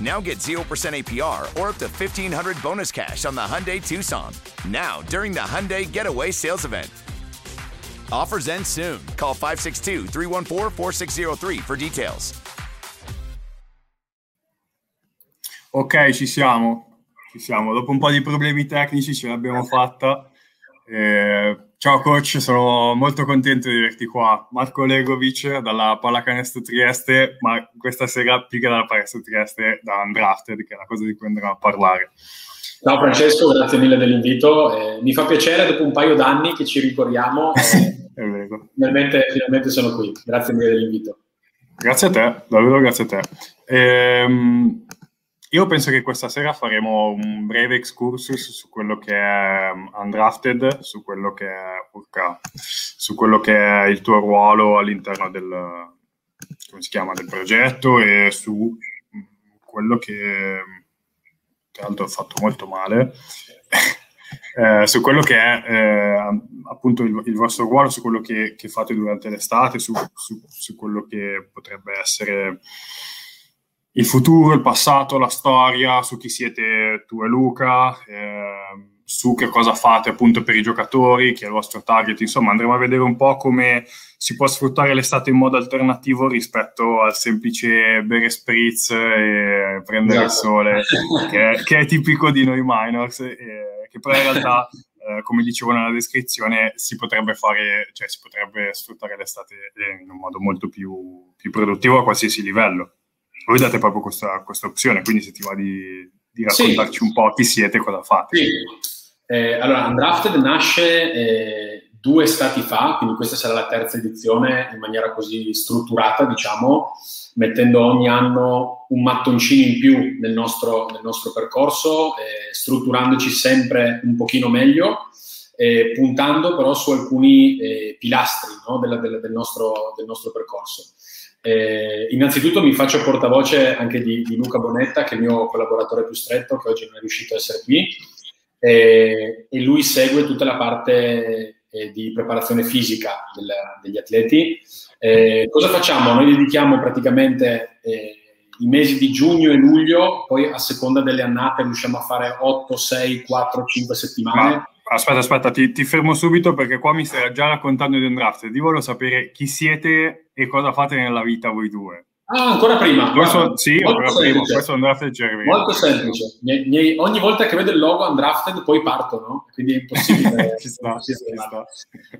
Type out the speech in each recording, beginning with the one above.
Now get 0% APR or up to 1500 bonus cash on the Hyundai Tucson. Now, during the Hyundai Getaway Sales Event. Offers end soon. Call 562 314 4603 for details. Ok, ci siamo. Ci siamo. Dopo un po' di problemi tecnici ce l'abbiamo fatta. Eh, ciao coach, sono molto contento di averti qua. Marco Legovic dalla Pallacanestro Trieste, ma questa sera più che dalla Pallacanestro Trieste da Undrafted, che è la cosa di cui andremo a parlare. Ciao Francesco, grazie mille dell'invito. Eh, mi fa piacere dopo un paio d'anni che ci ricordiamo. è vero. Finalmente, finalmente sono qui. Grazie mille dell'invito. Grazie a te, davvero grazie a te. Ehm, io penso che questa sera faremo un breve excursus su quello che è um, Undrafted, su quello che è, urca, su quello che è il tuo ruolo all'interno del, chiama, del progetto e su quello che tra l'altro ho fatto molto male, eh, su quello che è eh, appunto il, il, vostro ruolo, su quello che, che fate durante l'estate, su, su, su quello che potrebbe essere il futuro, il passato, la storia, su chi siete tu e Luca, eh, su che cosa fate appunto per i giocatori, chi è il vostro target, insomma andremo a vedere un po' come si può sfruttare l'estate in modo alternativo rispetto al semplice bere spritz e prendere il sole, che è, che è, tipico di noi minors, eh, che però in realtà, eh, come dicevo nella descrizione, si potrebbe fare, cioè si potrebbe sfruttare l'estate in un modo molto più, più produttivo a qualsiasi livello voi date proprio questa, questa opzione, quindi se ti va di, di raccontarci sì. un po' chi siete e cosa fate. Sì. Eh, allora, Undrafted nasce eh, due stati fa, quindi questa sarà la terza edizione in maniera così strutturata, diciamo, mettendo ogni anno un mattoncino in più nel nostro, nel nostro percorso, eh, strutturandoci sempre un pochino meglio, eh, puntando però su alcuni eh, pilastri no, della, della, del, nostro, del nostro percorso. Eh, innanzitutto mi faccio portavoce anche di, di, Luca Bonetta, che è il mio collaboratore più stretto, che oggi non è riuscito a essere qui, eh, e lui segue tutta la parte eh, di preparazione fisica del, degli atleti. Eh, cosa facciamo? Noi dedichiamo praticamente eh, i mesi di giugno e luglio, poi a seconda delle annate riusciamo a fare 8, 6, 4, 5 settimane. Aspetta, aspetta, ti, ti, fermo subito perché qua mi stai già raccontando di un draft. Ti voglio sapere chi siete e cosa fate nella vita voi due. Ah, ancora prima. Questo, sì, ancora prima. Questo è un draft Jeremy. Molto semplice. Mi, mi, ogni volta che vedo il logo Undrafted poi parto, no? Quindi è impossibile. ci sta, ci sta.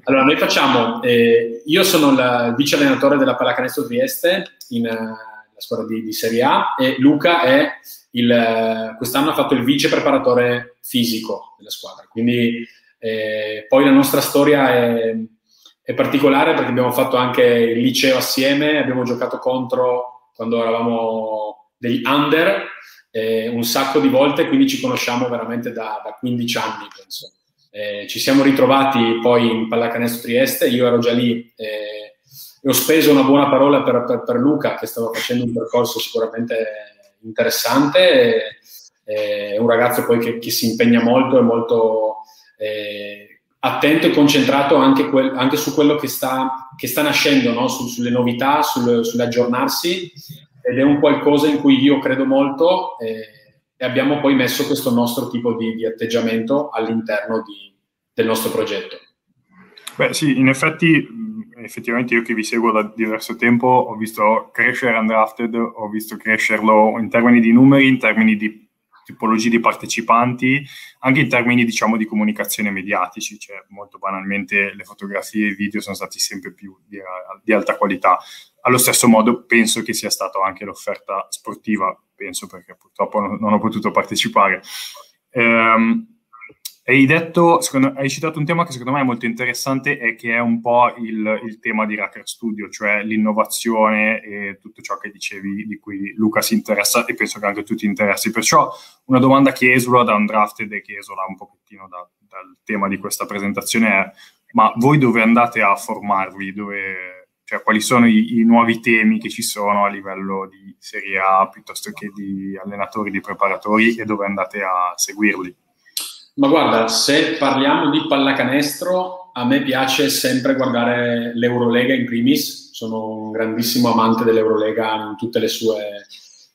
Allora, noi facciamo... Eh, io sono il vice allenatore della Pallacanestro Trieste in uh, la squadra di, di Serie A e Luca è il, quest'anno ha fatto il vice preparatore fisico della squadra. Quindi eh, poi la nostra storia è, è, particolare perché abbiamo fatto anche il liceo assieme, abbiamo giocato contro quando eravamo degli under eh, un sacco di volte, quindi ci conosciamo veramente da, da 15 anni, penso. Eh, ci siamo ritrovati poi in Pallacanestro Trieste, io ero già lì eh, e ho speso una buona parola per, per, per Luca che stava facendo un percorso sicuramente interessante. È un ragazzo poi che, che si impegna molto, è molto eh, attento e concentrato anche, quel, anche, su quello che sta, che sta nascendo, no? su, sulle novità, sul, sull'aggiornarsi ed è un qualcosa in cui io credo molto eh, e abbiamo poi messo questo nostro tipo di, di atteggiamento all'interno di, del nostro progetto. Beh sì, in effetti effettivamente io che vi seguo da diverso tempo ho visto crescere Undrafted, ho visto crescerlo in termini di numeri, in termini di tipologie di partecipanti, anche in termini diciamo di comunicazione mediatici, cioè molto banalmente le fotografie e i video sono stati sempre più di, di alta qualità. Allo stesso modo penso che sia stata anche l'offerta sportiva, penso perché purtroppo non, non ho potuto partecipare. Ehm, hai, detto, secondo, hai citato un tema che secondo me è molto interessante e che è un po' il, il, tema di Racker Studio, cioè l'innovazione e tutto ciò che dicevi di cui Luca si interessa e penso che anche tu ti interessi. Perciò una domanda che esula da Undrafted e che esula un pochettino da, dal tema di questa presentazione è ma voi dove andate a formarvi? Dove, cioè, quali sono i, i nuovi temi che ci sono a livello di Serie A piuttosto che di allenatori, di preparatori e dove andate a seguirli? Ma guarda, se parliamo di pallacanestro, a me piace sempre guardare l'Eurolega in primis. Sono un grandissimo amante dell'Eurolega in tutte le sue,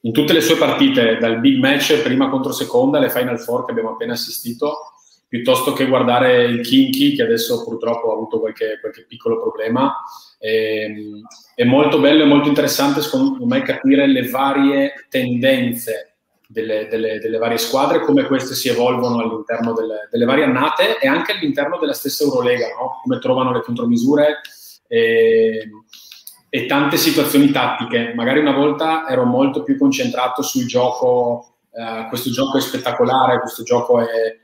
in tutte le sue partite, dal big match prima contro seconda, le Final Four che abbiamo appena assistito, piuttosto che guardare il Kinky, che adesso purtroppo ha avuto qualche, qualche piccolo problema. E, ehm, è molto bello e molto interessante, secondo me, capire le varie tendenze delle, delle, delle, varie squadre, come queste si evolvono all'interno delle, delle varie annate e anche all'interno della stessa Eurolega, no? come trovano le contromisure e, e, tante situazioni tattiche. Magari una volta ero molto più concentrato sul gioco, eh, questo gioco è spettacolare, questo gioco è,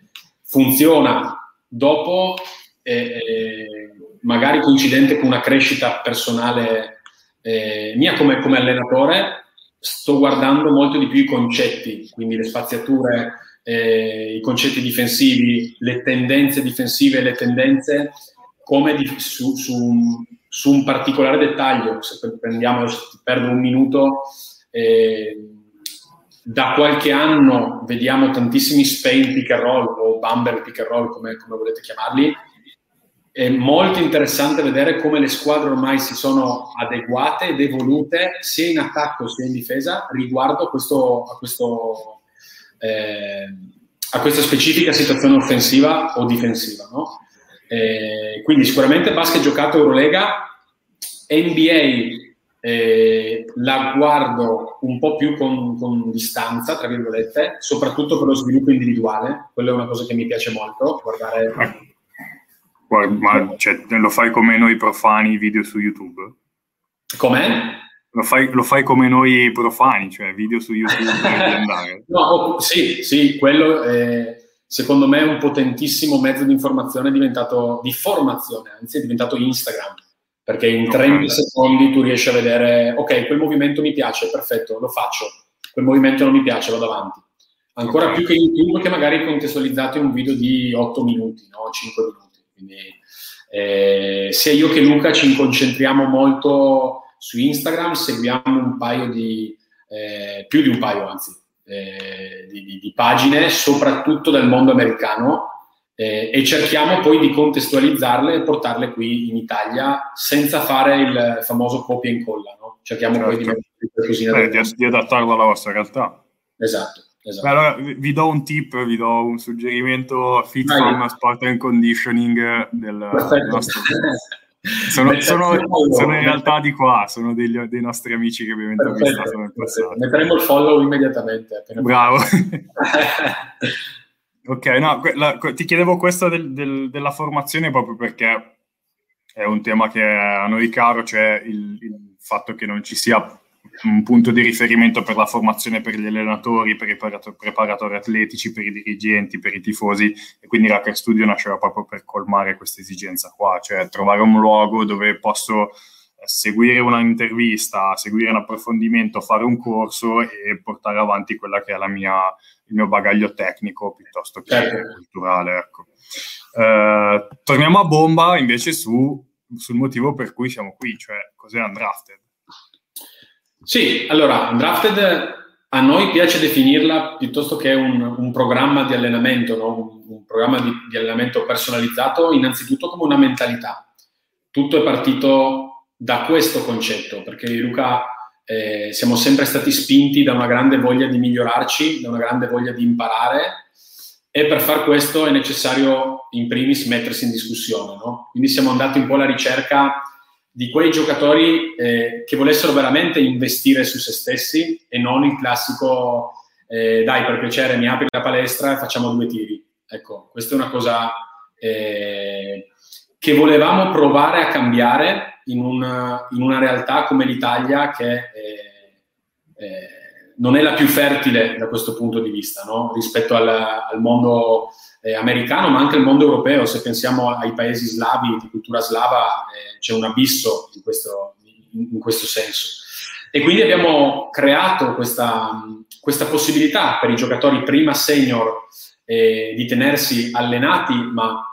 funziona. Dopo, eh, magari coincidente con una crescita personale eh, mia come, come allenatore, sto guardando molto di più i concetti, quindi le spaziature, eh, i concetti difensivi, le tendenze difensive le tendenze come di, su, su, su, un particolare dettaglio. Se prendiamo, perdo un minuto, eh, da qualche anno vediamo tantissimi Spain pick and roll o Bumble pick and roll, come, come volete chiamarli, è molto interessante vedere come le squadre ormai si sono adeguate ed evolute sia in attacco sia in difesa riguardo a, questo, a, questo, eh, a questa specifica situazione offensiva o difensiva. No? Eh, quindi sicuramente basket giocato Eurolega, NBA eh, la guardo un po' più con, con, distanza, tra virgolette, soprattutto per lo sviluppo individuale, quello è una cosa che mi piace molto, guardare ma cioè, lo fai come noi profani video su YouTube? Com'è? Lo fai, lo fai come noi profani, cioè video su YouTube no, oh, sì, sì, quello è, secondo me è un potentissimo mezzo di informazione diventato, di formazione, anzi è diventato Instagram, perché in 30 okay. secondi tu riesci a vedere, ok, quel movimento mi piace, perfetto, lo faccio, quel movimento non mi piace, vado avanti. Ancora okay. più che YouTube che magari contestualizzato in un video di 8 minuti, no? 5 minuti. Quindi eh, sia io che Luca ci concentriamo molto su Instagram, seguiamo un paio di, eh, più di un paio anzi, eh, di, di, di, pagine, soprattutto del mondo americano, eh, e cerchiamo poi di contestualizzarle e portarle qui in Italia senza fare il famoso copia e incolla. No? Cerchiamo certo. poi di certo. Beh, di, di adattarlo alla vostra realtà. Esatto. Esatto. allora vi do un tip, vi do un suggerimento fit Vai. from sport and conditioning del, del nostro sono, sono, sono, in realtà di qua, sono degli, dei nostri amici che abbiamo intervistato nel passato. Metteremo il follow immediatamente. Bravo. ok, no, la, ti chiedevo questo del, del, della formazione proprio perché è un tema che a noi caro, cioè il, il fatto che non ci sia un punto di riferimento per la formazione per gli allenatori, per i preparatori atletici, per i dirigenti, per i tifosi e quindi Racker Studio nasceva proprio per colmare questa esigenza qua, cioè trovare un luogo dove posso eh, seguire un'intervista, seguire un approfondimento, fare un corso e portare avanti quella che è mia, il mio bagaglio tecnico piuttosto che certo. culturale. Ecco. Eh, torniamo a bomba invece su, sul motivo per cui siamo qui, cioè cos'è Undrafted. Sì, allora, Undrafted a noi piace definirla piuttosto che un, un programma di allenamento, no? un, un, programma di, di, allenamento personalizzato, innanzitutto come una mentalità. Tutto è partito da questo concetto, perché Luca eh, siamo sempre stati spinti da una grande voglia di migliorarci, da una grande voglia di imparare e per far questo è necessario in primis mettersi in discussione. No? Quindi siamo andati un po' alla ricerca di quei giocatori eh, che volessero veramente investire su se stessi e non il classico eh, dai per piacere mi apri la palestra e facciamo due tiri. Ecco, questa è una cosa eh, che volevamo provare a cambiare in una, in una realtà come l'Italia che eh, eh, non è la più fertile da questo punto di vista, no? rispetto al, al mondo eh, americano, ma anche al mondo europeo. Se pensiamo ai paesi slavi, di cultura slava, eh, c'è un abisso in questo, in questo senso. E quindi abbiamo creato questa, questa possibilità per i giocatori prima senior eh, di tenersi allenati, ma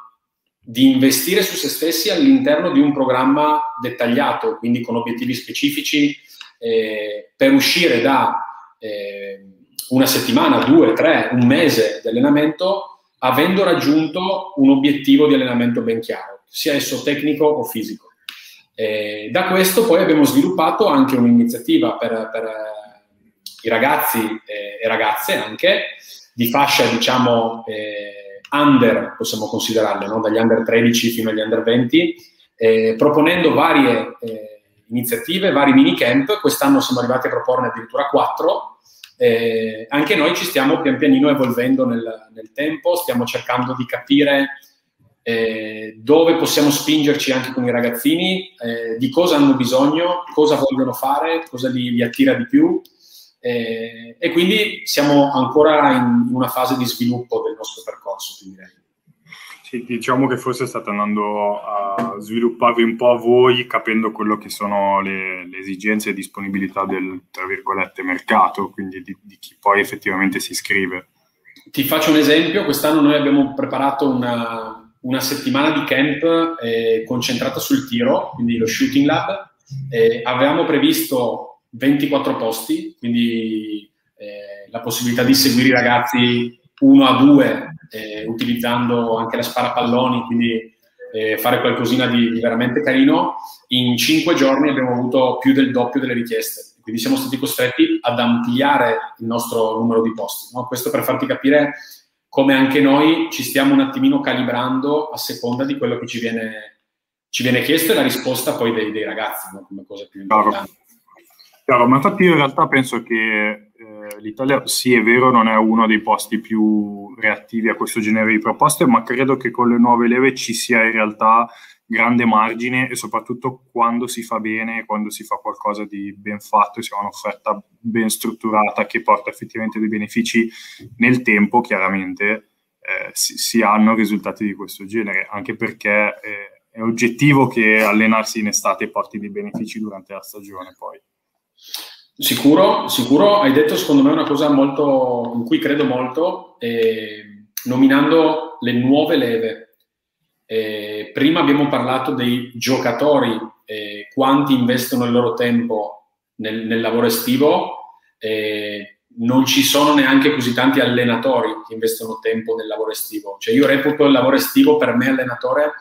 di investire su se stessi all'interno di un programma dettagliato, quindi con obiettivi specifici eh, per uscire da eh, una settimana, due, tre, un mese di allenamento, avendo raggiunto un obiettivo di allenamento ben chiaro, sia esso tecnico o fisico. Eh, da questo poi abbiamo sviluppato anche un'iniziativa per, per i ragazzi eh, e ragazze anche di fascia, diciamo, eh, under, possiamo considerarle, no? dagli under 13 fino agli under 20, eh, proponendo varie eh, iniziative, vari minicamp. Quest'anno siamo arrivati a proporne addirittura quattro. Eh, anche noi ci stiamo pian pianino evolvendo nel, nel tempo, stiamo cercando di capire eh, dove possiamo spingerci anche con i ragazzini, eh, di cosa hanno bisogno, cosa vogliono fare, cosa li, li attira di più. Eh, e quindi siamo ancora in una fase di sviluppo del nostro percorso, direi. Sì, diciamo che forse state andando a svilupparvi un po' a voi, capendo quello che sono le, le esigenze e disponibilità del, tra virgolette, mercato, quindi di, di chi poi effettivamente si iscrive. Ti faccio un esempio, quest'anno noi abbiamo preparato una, una settimana di camp eh, concentrata sul tiro, quindi lo shooting lab. Eh, avevamo previsto 24 posti, quindi eh, la possibilità di seguire i ragazzi uno a due, eh, utilizzando anche la sparapalloni, quindi eh, fare qualcosina di, di, veramente carino. In cinque giorni abbiamo avuto più del doppio delle richieste, quindi siamo stati costretti ad ampliare il nostro numero di posti. No? Questo per farti capire come anche noi ci stiamo un attimino calibrando a seconda di quello che ci viene, ci viene chiesto e la risposta poi dei, dei ragazzi, no? come cosa più importante. Chiaro, ma infatti io in realtà penso che eh, l'Italia, sì è vero, non è uno dei posti più reattivi a questo genere di proposte, ma credo che con le nuove leve ci sia in realtà grande margine e soprattutto quando si fa bene, quando si fa qualcosa di ben fatto, si ha un'offerta ben strutturata che porta effettivamente dei benefici nel tempo, chiaramente eh, si, si, hanno risultati di questo genere, anche perché eh, è oggettivo che allenarsi in estate porti dei benefici durante la stagione poi. Sicuro, sicuro, hai detto secondo me una cosa molto, in cui credo molto, eh, nominando le nuove leve. Eh, prima abbiamo parlato dei giocatori, eh, quanti investono il loro tempo nel, nel lavoro estivo, eh, non ci sono neanche così tanti allenatori che investono tempo nel lavoro estivo. Cioè io reputo il lavoro estivo per me allenatore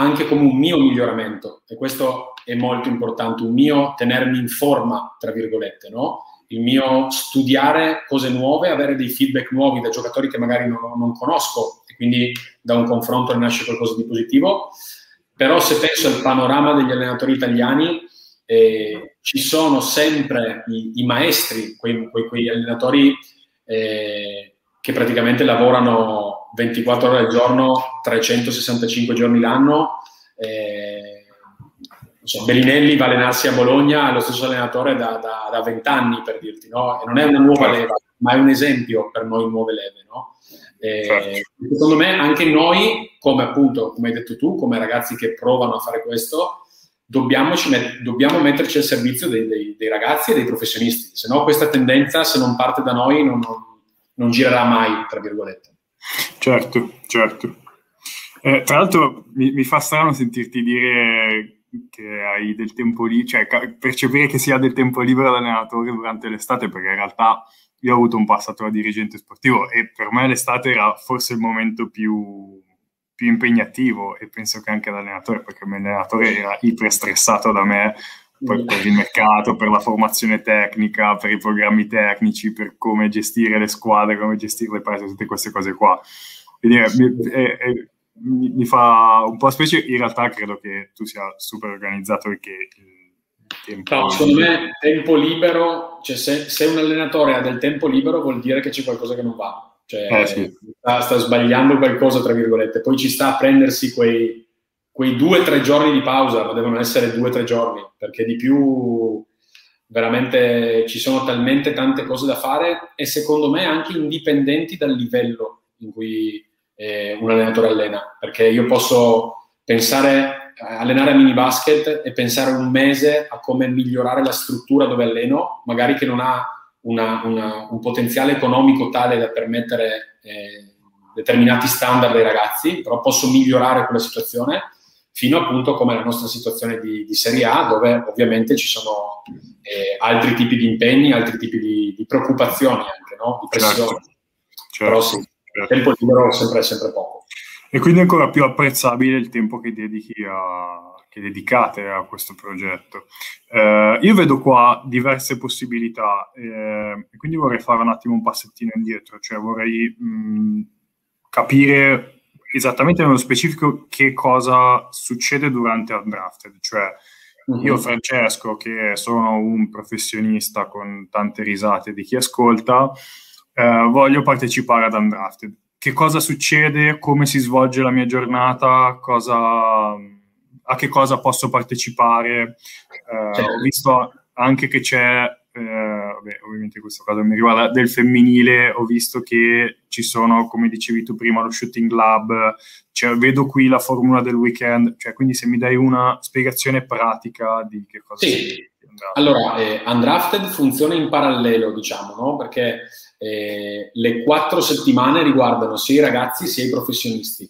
anche come un mio miglioramento e questo è molto importante, un mio tenermi in forma, tra virgolette, no? il mio studiare cose nuove, avere dei feedback nuovi da giocatori che magari non, non conosco e quindi da un confronto nasce qualcosa di positivo. Però se penso al panorama degli allenatori italiani, eh, ci sono sempre i, i maestri, quei, quei, quei allenatori eh, che praticamente lavorano 24 ore al giorno, 365 giorni l'anno. Eh, so, Bellinelli va a allenarsi a Bologna, è lo stesso allenatore da, da, da 20 anni per dirti, no? E non è una nuova certo. leva, ma è un esempio per noi nuove leve, no? E, certo. Secondo me anche noi, come appunto, come hai detto tu, come ragazzi che provano a fare questo, dobbiamo, dobbiamo metterci al servizio dei, dei, dei, ragazzi e dei professionisti, se no questa tendenza, se non parte da noi, non, non, non girerà mai, tra virgolette. Certo, certo. Eh, tra l'altro mi, mi, fa strano sentirti dire che hai del tempo libero, cioè percepire che si ha del tempo libero allenatore durante l'estate, perché in realtà io ho avuto un passato da dirigente sportivo e per me l'estate era forse il momento più, più impegnativo e penso che anche da allenatore, perché l'allenatore era iper stressato da me per, per, il mercato, per la formazione tecnica, per i programmi tecnici, per come gestire le squadre, come gestire le partite, tutte queste cose qua. Quindi è, è, è mi, mi, fa un po' specie, in realtà credo che tu sia super organizzato e che il, tempo no, secondo me tempo libero, cioè se, se, un allenatore ha del tempo libero vuol dire che c'è qualcosa che non va, cioè eh, sì. sta, sta, sbagliando qualcosa, tra virgolette, poi ci sta a prendersi quei, quei due o tre giorni di pausa, ma devono essere due o tre giorni, perché di più veramente ci sono talmente tante cose da fare e secondo me anche indipendenti dal livello in cui eh, un allenatore allena, perché io posso pensare, allenare a mini basket e pensare un mese a come migliorare la struttura dove alleno, magari che non ha una, una, un potenziale economico tale da permettere eh, determinati standard ai ragazzi, però posso migliorare quella situazione fino appunto come la nostra situazione di, di Serie A, dove ovviamente ci sono eh, altri tipi di impegni, altri tipi di, di preoccupazioni anche, no? di certo. pressioni. Certo. Certo. Però sì, il certo. tempo libero sempre, sempre poco. E quindi è ancora più apprezzabile il tempo che dedichi a, che dedicate a questo progetto. Eh, io vedo qua diverse possibilità eh, e quindi vorrei fare un attimo un passettino indietro, cioè vorrei mh, capire esattamente nello specifico che cosa succede durante Undrafted, cioè uh-huh. io Francesco che sono un professionista con tante risate di chi ascolta, eh, voglio partecipare ad Undrafted. Che cosa succede? Come si svolge la mia giornata? Cosa, a che cosa posso partecipare? Eh, certo. Ho visto anche che c'è eh, vabbè, ovviamente in questo caso mi riguarda del femminile, ho visto che ci sono, come dicevi tu prima, lo shooting lab, cioè, vedo qui la formula del weekend, cioè, quindi se mi dai una spiegazione pratica di che cosa sì. Allora, eh, Undrafted funziona in parallelo, diciamo, no? perché eh, le quattro settimane riguardano sia i ragazzi sia i professionisti.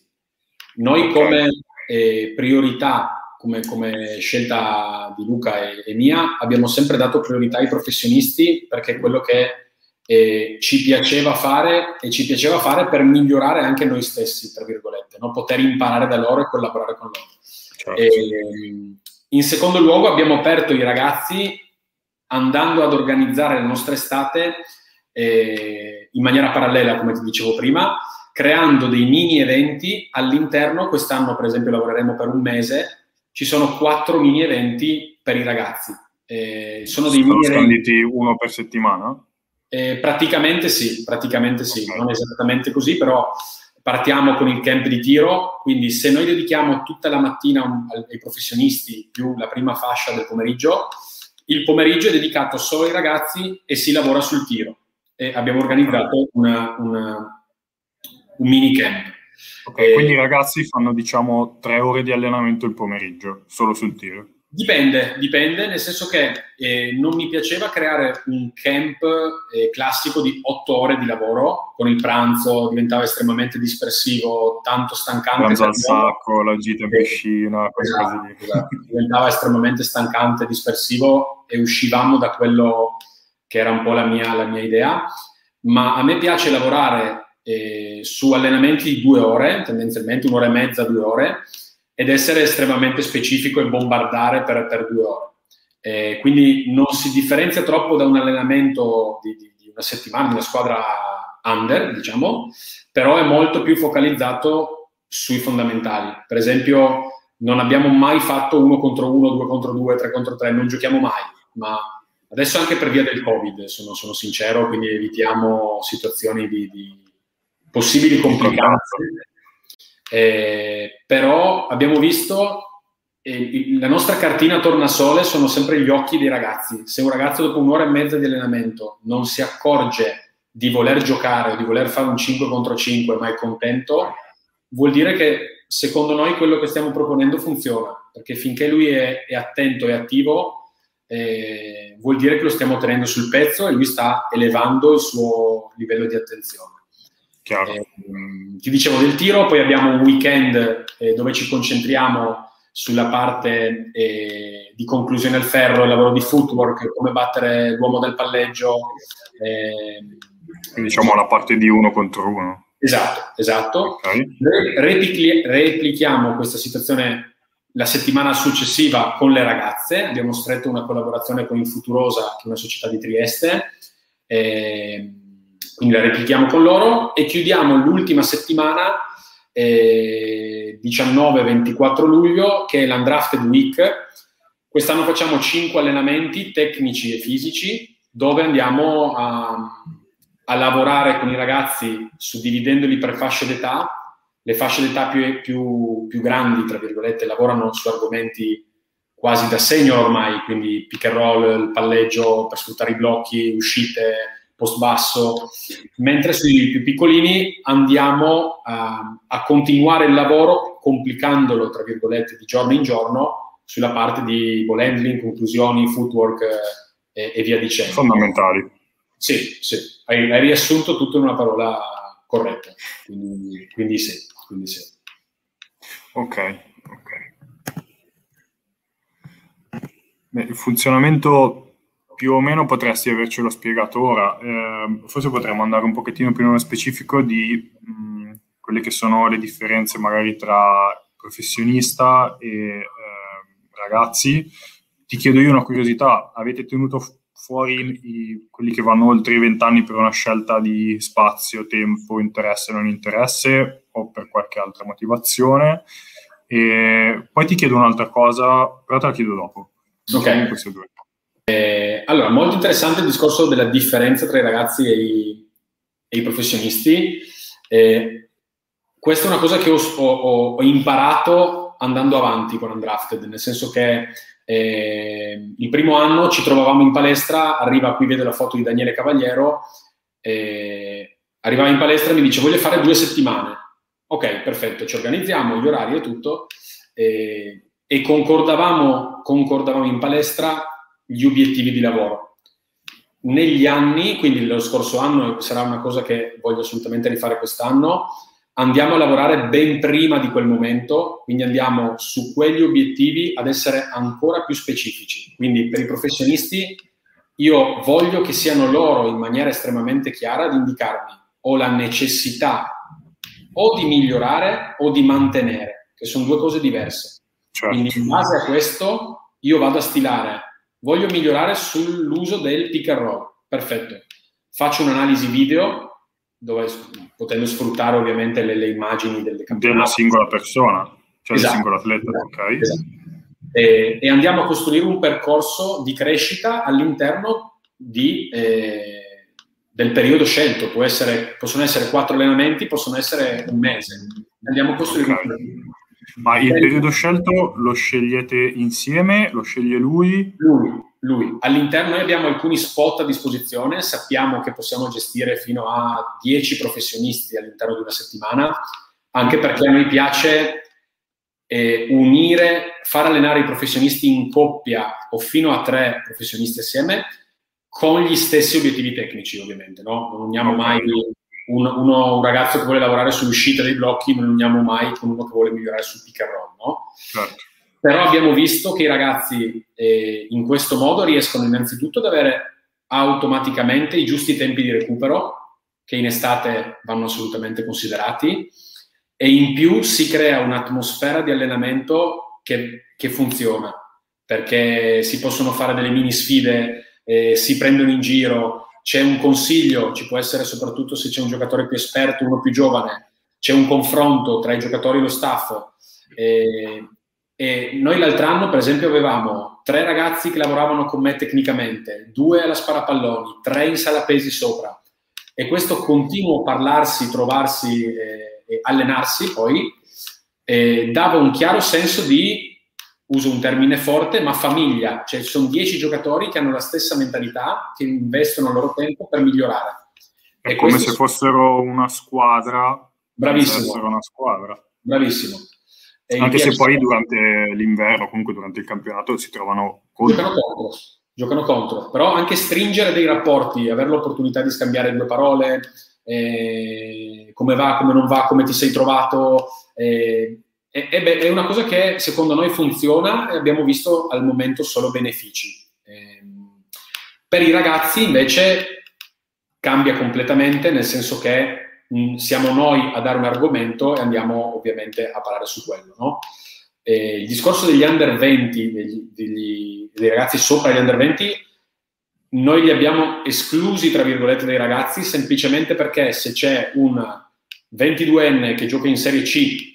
Noi come eh, priorità come, come, scelta di Luca e, e, mia, abbiamo sempre dato priorità ai professionisti perché è quello che eh, ci piaceva fare e ci piaceva fare per migliorare anche noi stessi, tra virgolette, no? poter imparare da loro e collaborare con loro. Certo. E, in secondo luogo abbiamo aperto i ragazzi andando ad organizzare la nostra estate eh, in maniera parallela, come ti dicevo prima, creando dei mini eventi all'interno. Quest'anno, per esempio, lavoreremo per un mese ci sono quattro mini eventi per i ragazzi. Eh, sono dei sono mini eventi. uno per settimana? Eh, praticamente sì, praticamente sì, okay. non esattamente così, però partiamo con il camp di tiro, quindi se noi dedichiamo tutta la mattina ai professionisti più la prima fascia del pomeriggio, il pomeriggio è dedicato solo ai ragazzi e si lavora sul tiro. E abbiamo organizzato una, una, un mini camp. Ok, e... quindi i ragazzi fanno diciamo tre ore di allenamento il pomeriggio, solo sul tiro. Dipende, dipende, nel senso che eh, non mi piaceva creare un camp eh, classico di otto ore di lavoro, con il pranzo diventava estremamente dispersivo, tanto stancante. Pranzo al sacco, la gita in piscina, eh, queste esatto, cose lì. Esatto. Diventava estremamente stancante, dispersivo e uscivamo da quello che era un po' la mia, la mia idea. Ma a me piace lavorare eh, su allenamenti di due ore, tendenzialmente un'ora e mezza, due ore, ed essere estremamente specifico e bombardare per, per due ore. Eh, quindi non si differenzia troppo da un allenamento di, di, di, una settimana, di una squadra under, diciamo, però è molto più focalizzato sui fondamentali. Per esempio, non abbiamo mai fatto uno contro uno, due contro due, tre contro tre, non giochiamo mai, ma adesso anche per via del Covid, sono, sono sincero, quindi evitiamo situazioni di, di possibili complicanze. Eh, però abbiamo visto eh, la nostra cartina tornasole sono sempre gli occhi dei ragazzi. Se un ragazzo dopo un'ora e mezza di allenamento non si accorge di voler giocare o di voler fare un 5 contro 5 ma è contento, vuol dire che secondo noi quello che stiamo proponendo funziona, perché finché lui è, è attento e attivo eh, vuol dire che lo stiamo tenendo sul pezzo e lui sta elevando il suo livello di attenzione. Eh, ti dicevo del tiro, poi abbiamo un weekend eh, dove ci concentriamo sulla parte eh, di conclusione al ferro, il lavoro di footwork, come battere l'uomo del palleggio. Ehm, diciamo la parte di uno contro uno. Esatto, esatto. Okay. Repli- replichiamo questa situazione la settimana successiva con le ragazze. Abbiamo stretto una collaborazione con Infuturosa, che è una società di Trieste. Eh, quindi la replichiamo con loro e chiudiamo l'ultima settimana, eh, 19-24 luglio, che è l'Undrafted Week, quest'anno facciamo 5 allenamenti tecnici e fisici dove andiamo a, a lavorare con i ragazzi suddividendoli per fasce d'età. Le fasce d'età più, più, più grandi, tra virgolette, lavorano su argomenti quasi da senior ormai, quindi pick and roll, il palleggio per sfruttare i blocchi, uscite, post basso, mentre sui più piccolini andiamo a, a continuare il lavoro complicandolo, tra virgolette, di giorno in giorno sulla parte di ball handling, conclusioni, footwork eh, e, via dicendo. Fondamentali. Sì, sì, hai, hai, riassunto tutto in una parola corretta, quindi, quindi sì, quindi sì. Ok, Beh, il funzionamento più o meno potresti avercelo spiegato ora. Eh, forse potremmo andare un pochettino più nello specifico di mh, quelle che sono le differenze magari tra professionista e eh, ragazzi. Ti chiedo io una curiosità, avete tenuto fuori i, quelli che vanno oltre i 20 anni per una scelta di spazio, tempo, interesse, non interesse o per qualche altra motivazione? E poi ti chiedo un'altra cosa, però te la chiedo dopo. Ok. Eh, allora, molto interessante il discorso della differenza tra i ragazzi e i, e i professionisti. Eh, questa è una cosa che ho, ho, ho, imparato andando avanti con Undrafted, nel senso che eh, il primo anno ci trovavamo in palestra, arriva qui, vedo la foto di Daniele Cavaliero, eh, arrivava in palestra e mi dice voglio fare due settimane. Ok, perfetto, ci organizziamo, gli orari e tutto. Eh, e concordavamo, concordavamo in palestra gli obiettivi di lavoro. Negli anni, quindi lo scorso anno sarà una cosa che voglio assolutamente rifare quest'anno, andiamo a lavorare ben prima di quel momento, quindi andiamo su quegli obiettivi ad essere ancora più specifici. Quindi per i professionisti io voglio che siano loro in maniera estremamente chiara ad indicarmi ho la necessità o di migliorare o di mantenere, che sono due cose diverse. Certo. Quindi in base a questo io vado a stilare, voglio migliorare sull'uso del pick and roll, perfetto. Faccio un'analisi video dove potendo sfruttare ovviamente le, le immagini delle della singola persona, cioè esatto. del singolo atleta, ok. Esatto. E, e, andiamo a costruire un percorso di crescita all'interno di, eh, del periodo scelto. Essere, possono essere quattro allenamenti, possono essere un mese. Andiamo a costruire okay. un ma il periodo scelto lo scegliete insieme? Lo sceglie lui? Lui, lui. All'interno noi abbiamo alcuni spot a disposizione, sappiamo che possiamo gestire fino a 10 professionisti all'interno di una settimana, anche perché a noi piace eh, unire, far allenare i professionisti in coppia o fino a tre professionisti assieme con gli stessi obiettivi tecnici, ovviamente. No? Non uniamo mai un, uno, un, ragazzo che vuole lavorare sull'uscita dei blocchi non uniamo mai con uno che vuole migliorare sul pick and roll, no? Certo. Però abbiamo visto che i ragazzi eh, in questo modo riescono innanzitutto ad avere automaticamente i giusti tempi di recupero, che in estate vanno assolutamente considerati, e in più si crea un'atmosfera di allenamento che, che funziona, perché si possono fare delle mini sfide, eh, si prendono in giro, c'è un consiglio, ci può essere soprattutto se c'è un giocatore più esperto, uno più giovane, c'è un confronto tra i giocatori e lo staff. E, e noi l'altro anno, per esempio, avevamo tre ragazzi che lavoravano con me tecnicamente, due alla sparapalloni, tre in sala pesi sopra. E questo continuo parlarsi, trovarsi e, e allenarsi poi eh, dava un chiaro senso di uso un termine forte, ma famiglia, cioè ci sono dieci giocatori che hanno la stessa mentalità, che investono il loro tempo per migliorare. È e come se fossero una squadra. Bravissimo. Una squadra. Bravissimo. E Anche se poi durante l'inverno, comunque durante il campionato, si trovano contro. Giocano contro, giocano contro. Però anche stringere dei rapporti, avere l'opportunità di scambiare due parole, eh, come va, come non va, come ti sei trovato, eh, e, e beh, è una cosa che secondo noi funziona e abbiamo visto al momento solo benefici. Eh, per i ragazzi invece cambia completamente, nel senso che mh, siamo noi a dare un argomento e andiamo ovviamente a parlare su quello. No? il discorso degli under 20, degli, degli, dei ragazzi sopra gli under 20, noi li abbiamo esclusi, tra virgolette, dai ragazzi, semplicemente perché se c'è un 22enne che gioca in Serie C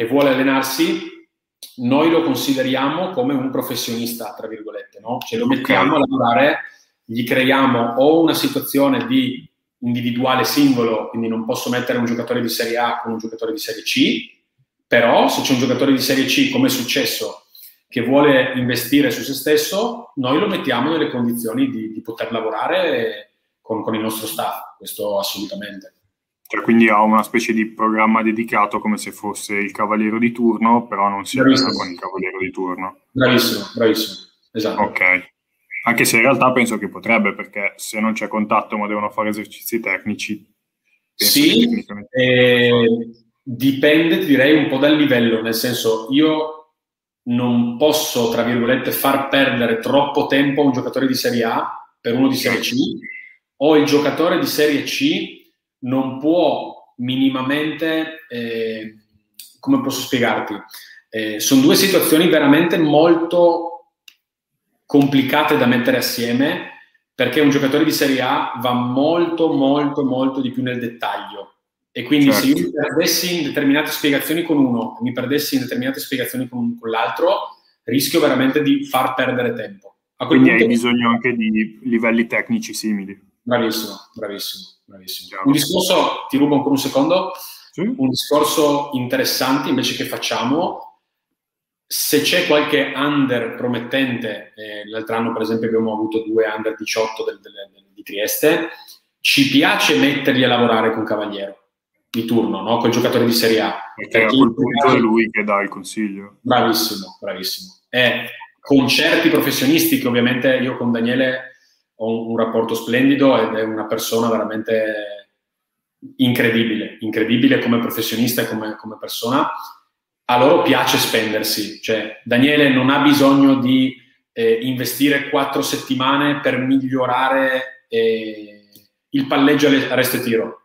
e vuole allenarsi, noi lo consideriamo come un professionista, tra virgolette, no? Cioè lo mettiamo okay. a lavorare, gli creiamo o una situazione di individuale singolo, quindi non posso mettere un giocatore di Serie A con un giocatore di Serie C, però se c'è un giocatore di Serie C, come è successo, che vuole investire su se stesso, noi lo mettiamo nelle condizioni di, di poter lavorare con, con il nostro staff, questo assolutamente. Cioè, quindi ha una specie di programma dedicato come se fosse il cavaliere di turno, però non si allena con il cavaliere di turno. Bravissimo, bravissimo. Esatto. Ok. Anche se in realtà penso che potrebbe, perché se non c'è contatto ma devono fare esercizi tecnici. Sì, eh, dipende, direi, un po' dal livello, nel senso io non posso, tra virgolette, far perdere troppo tempo a un giocatore di Serie A per uno di Serie C, o il giocatore di Serie C non può minimamente, eh, come posso spiegarti? Eh, sono due situazioni veramente molto complicate da mettere assieme perché un giocatore di Serie A va molto, molto, molto di più nel dettaglio. E quindi certo. se io mi perdessi in determinate spiegazioni con uno, mi perdessi in determinate spiegazioni con, con l'altro, rischio veramente di far perdere tempo. quindi hai bisogno anche di livelli tecnici simili. Bravissimo, bravissimo. Bravissimo. Un discorso, ti rubo ancora un secondo, sì? un discorso interessante invece che facciamo, se c'è qualche under promettente, eh, l'altro anno per esempio abbiamo avuto due under 18 del, del, del, di Trieste, ci piace metterli a lavorare con Cavaliero di turno, no? con il giocatore di Serie A. Perché a quel punto è lui che dà il consiglio. Bravissimo, bravissimo. E con certi professionisti che ovviamente io con Daniele ho un, rapporto splendido ed è una persona veramente incredibile, incredibile come professionista e come, come persona. A loro piace spendersi, cioè Daniele non ha bisogno di eh, investire quattro settimane per migliorare eh, il palleggio a resto e tiro.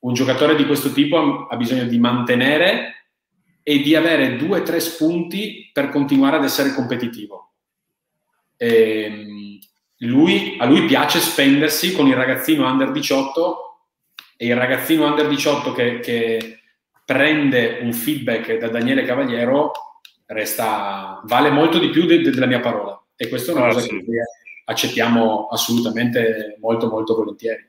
Un giocatore di questo tipo ha bisogno di mantenere e di avere due o tre spunti per continuare ad essere competitivo. Ehm, lui, a lui piace spendersi con il ragazzino under 18 e il ragazzino under 18 che, che prende un feedback da Daniele Cavaliero resta, vale molto di più de, de, della mia parola e questa è una ah, cosa che accettiamo assolutamente molto molto volentieri.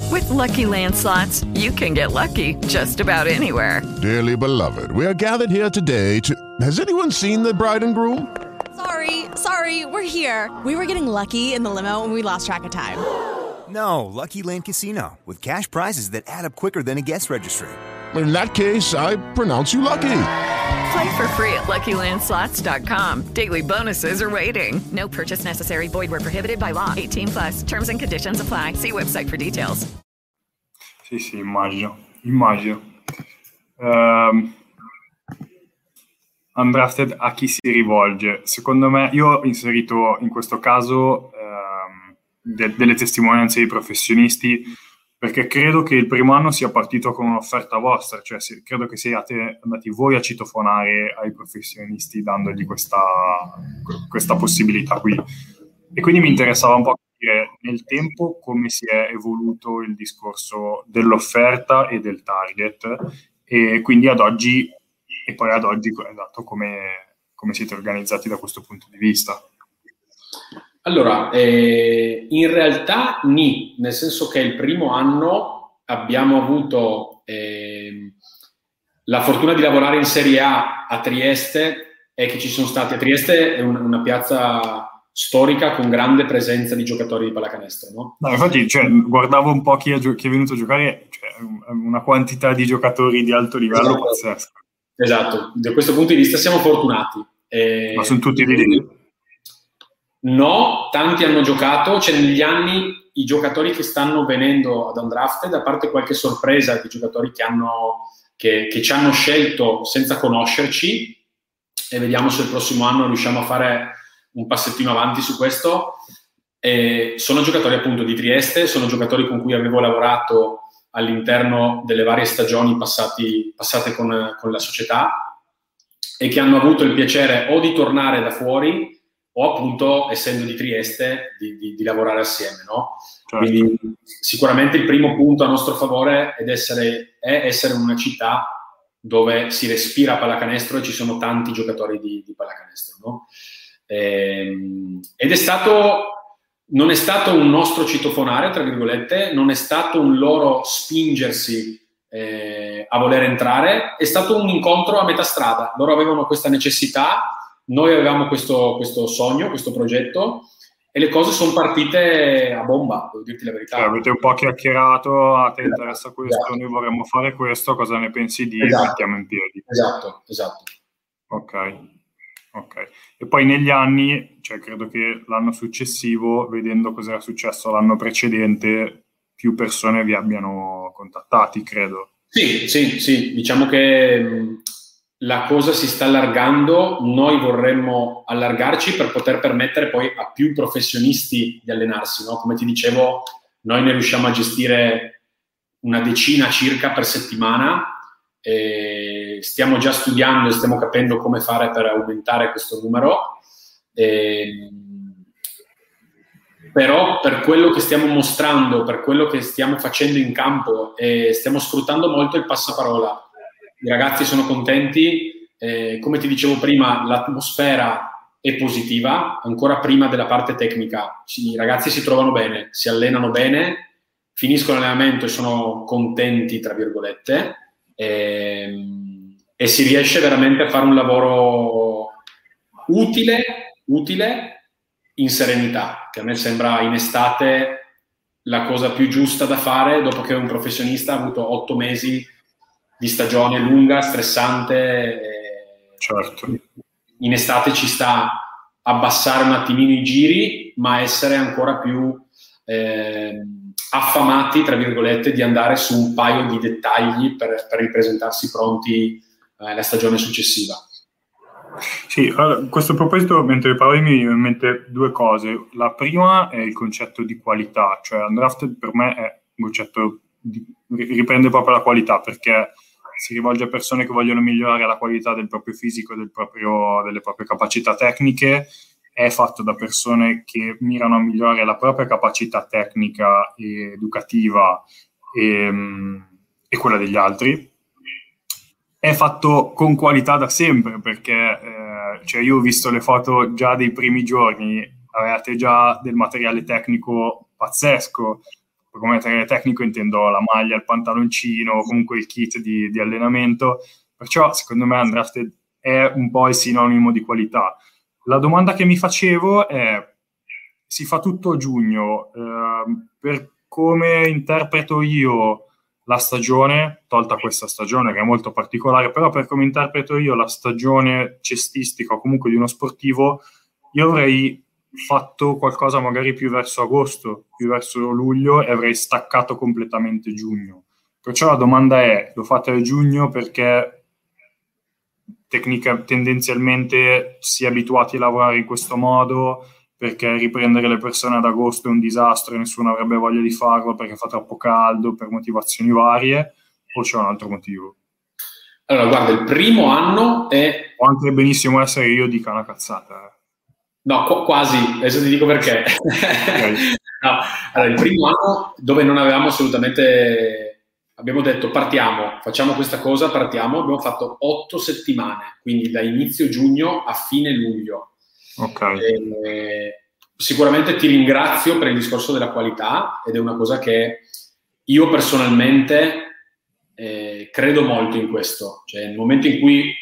With lucky landslots, you can get lucky just about anywhere. Dearly beloved, we are gathered here today to. Has anyone seen the bride and groom? Sorry, sorry, we're here. We were getting lucky in the limo and we lost track of time. No, Lucky Land Casino, with cash prizes that add up quicker than a guest registry. In that case, I pronounce you lucky. Play for free at LuckyLandSlots.com. Daily bonuses are waiting. No purchase necessary. Void where prohibited by law. 18 plus. Terms and conditions apply. See website for details. Sì, sì, immagino. Immagino. Um, undrafted a chi si rivolge? Secondo me, io ho inserito in questo caso um, de- delle testimonianze di professionisti perché credo che il primo anno sia partito con un'offerta vostra, cioè se, credo che siate andati voi a citofonare ai professionisti dandogli questa, questa possibilità qui. E quindi mi interessava un po' capire nel tempo come si è evoluto il discorso dell'offerta e del target e quindi ad oggi e poi ad oggi esatto, come, come siete organizzati da questo punto di vista. Allora, eh, in realtà ni, nel senso che il primo anno abbiamo avuto eh, la fortuna di lavorare in Serie A a Trieste è che ci sono stati a Trieste, è una, una piazza storica con grande presenza di giocatori di pallacanestro. No? no infatti, cioè, guardavo un po' chi è, chi è venuto a giocare, cioè, una quantità di giocatori di alto livello esatto. pazzesca. Esatto, da questo punto di vista siamo fortunati. E... Ma sono tutti di No, tanti hanno giocato, cioè negli anni i giocatori che stanno venendo ad Undrafted, a parte qualche sorpresa di giocatori che, hanno, che, che ci hanno scelto senza conoscerci, e vediamo se il prossimo anno riusciamo a fare un passettino avanti su questo. E sono giocatori appunto di Trieste, sono giocatori con cui avevo lavorato all'interno delle varie stagioni passati, passate con, con, la società e che hanno avuto il piacere o di tornare da fuori o appunto, essendo di Trieste, di, di, di lavorare assieme. No? Certo. Quindi sicuramente il primo punto a nostro favore è essere, è essere una città dove si respira pallacanestro e ci sono tanti giocatori di, di pallacanestro. No? Ehm, ed è stato, non è stato un nostro citofonare, tra virgolette, non è stato un loro spingersi eh, a voler entrare, è stato un incontro a metà strada. Loro avevano questa necessità, noi avevamo questo, questo sogno, questo progetto e le cose sono partite a bomba, devo dirti la verità. Cioè, avete un po' chiacchierato, a te esatto. interessa questo, esatto. noi vorremmo fare questo, cosa ne pensi di esatto. mettiamo in piedi? Esatto, esatto. Ok. Ok, e poi negli anni, cioè credo che l'anno successivo, vedendo cosa era successo l'anno precedente, più persone vi abbiano contattati, credo. Sì, sì, sì, diciamo che la cosa si sta allargando, noi vorremmo allargarci per poter permettere poi a più professionisti di allenarsi, no? Come ti dicevo, noi ne riusciamo a gestire una decina circa per settimana e stiamo già studiando e stiamo capendo come fare per aumentare questo numero. E, però per quello che stiamo mostrando, per quello che stiamo facendo in campo, eh, stiamo sfruttando molto il passaparola. I ragazzi sono contenti, eh, come ti dicevo prima, l'atmosfera è positiva, ancora prima della parte tecnica. I ragazzi si trovano bene, si allenano bene, finiscono l'allenamento e sono contenti, tra virgolette e, ehm, e si riesce veramente a fare un lavoro utile, utile in serenità, che a me sembra in estate la cosa più giusta da fare dopo che un professionista ha avuto otto mesi di stagione lunga, stressante. Certo. In estate ci sta abbassare un attimino i giri, ma essere ancora più eh, affamati, tra virgolette, di andare su un paio di dettagli per, per ripresentarsi pronti eh, la stagione successiva. Sì, allora, a questo proposito, mentre parlavi mi vengono in mente due cose. La prima è il concetto di qualità, cioè Undrafted per me è un concetto di, riprende proprio la qualità perché si rivolge a persone che vogliono migliorare la qualità del proprio fisico e del proprio, delle proprie capacità tecniche è fatto da persone che mirano a migliorare la propria capacità tecnica e educativa e, mm, e quella degli altri. È fatto con qualità da sempre perché eh, cioè io ho visto le foto già dei primi giorni, avevate già del materiale tecnico pazzesco. Come materiale tecnico intendo la maglia, il pantaloncino, comunque il kit di, di allenamento. Perciò secondo me Undrafted è un po' il sinonimo di qualità la domanda che mi facevo è, si fa tutto a giugno, eh, per come interpreto io la stagione, tolta questa stagione che è molto particolare, però per come interpreto io la stagione cestistica o comunque di uno sportivo, io avrei fatto qualcosa magari più verso agosto, più verso luglio e avrei staccato completamente giugno. Perciò la domanda è, lo fate a giugno perché tecnica, tendenzialmente si è abituati a lavorare in questo modo perché riprendere le persone ad agosto è un disastro e nessuno avrebbe voglia di farlo perché fa troppo caldo per motivazioni varie o c'è un altro motivo? Allora, guarda, il primo anno è... Può anche benissimo essere io dica una cazzata. Eh. No, qu- quasi, adesso ti dico perché. No, allora, il primo anno dove non avevamo assolutamente abbiamo detto partiamo, facciamo questa cosa, partiamo, abbiamo fatto otto settimane, quindi da inizio giugno a fine luglio. Okay. E, sicuramente ti ringrazio per il discorso della qualità ed è una cosa che io personalmente eh, credo molto in questo, cioè nel momento in cui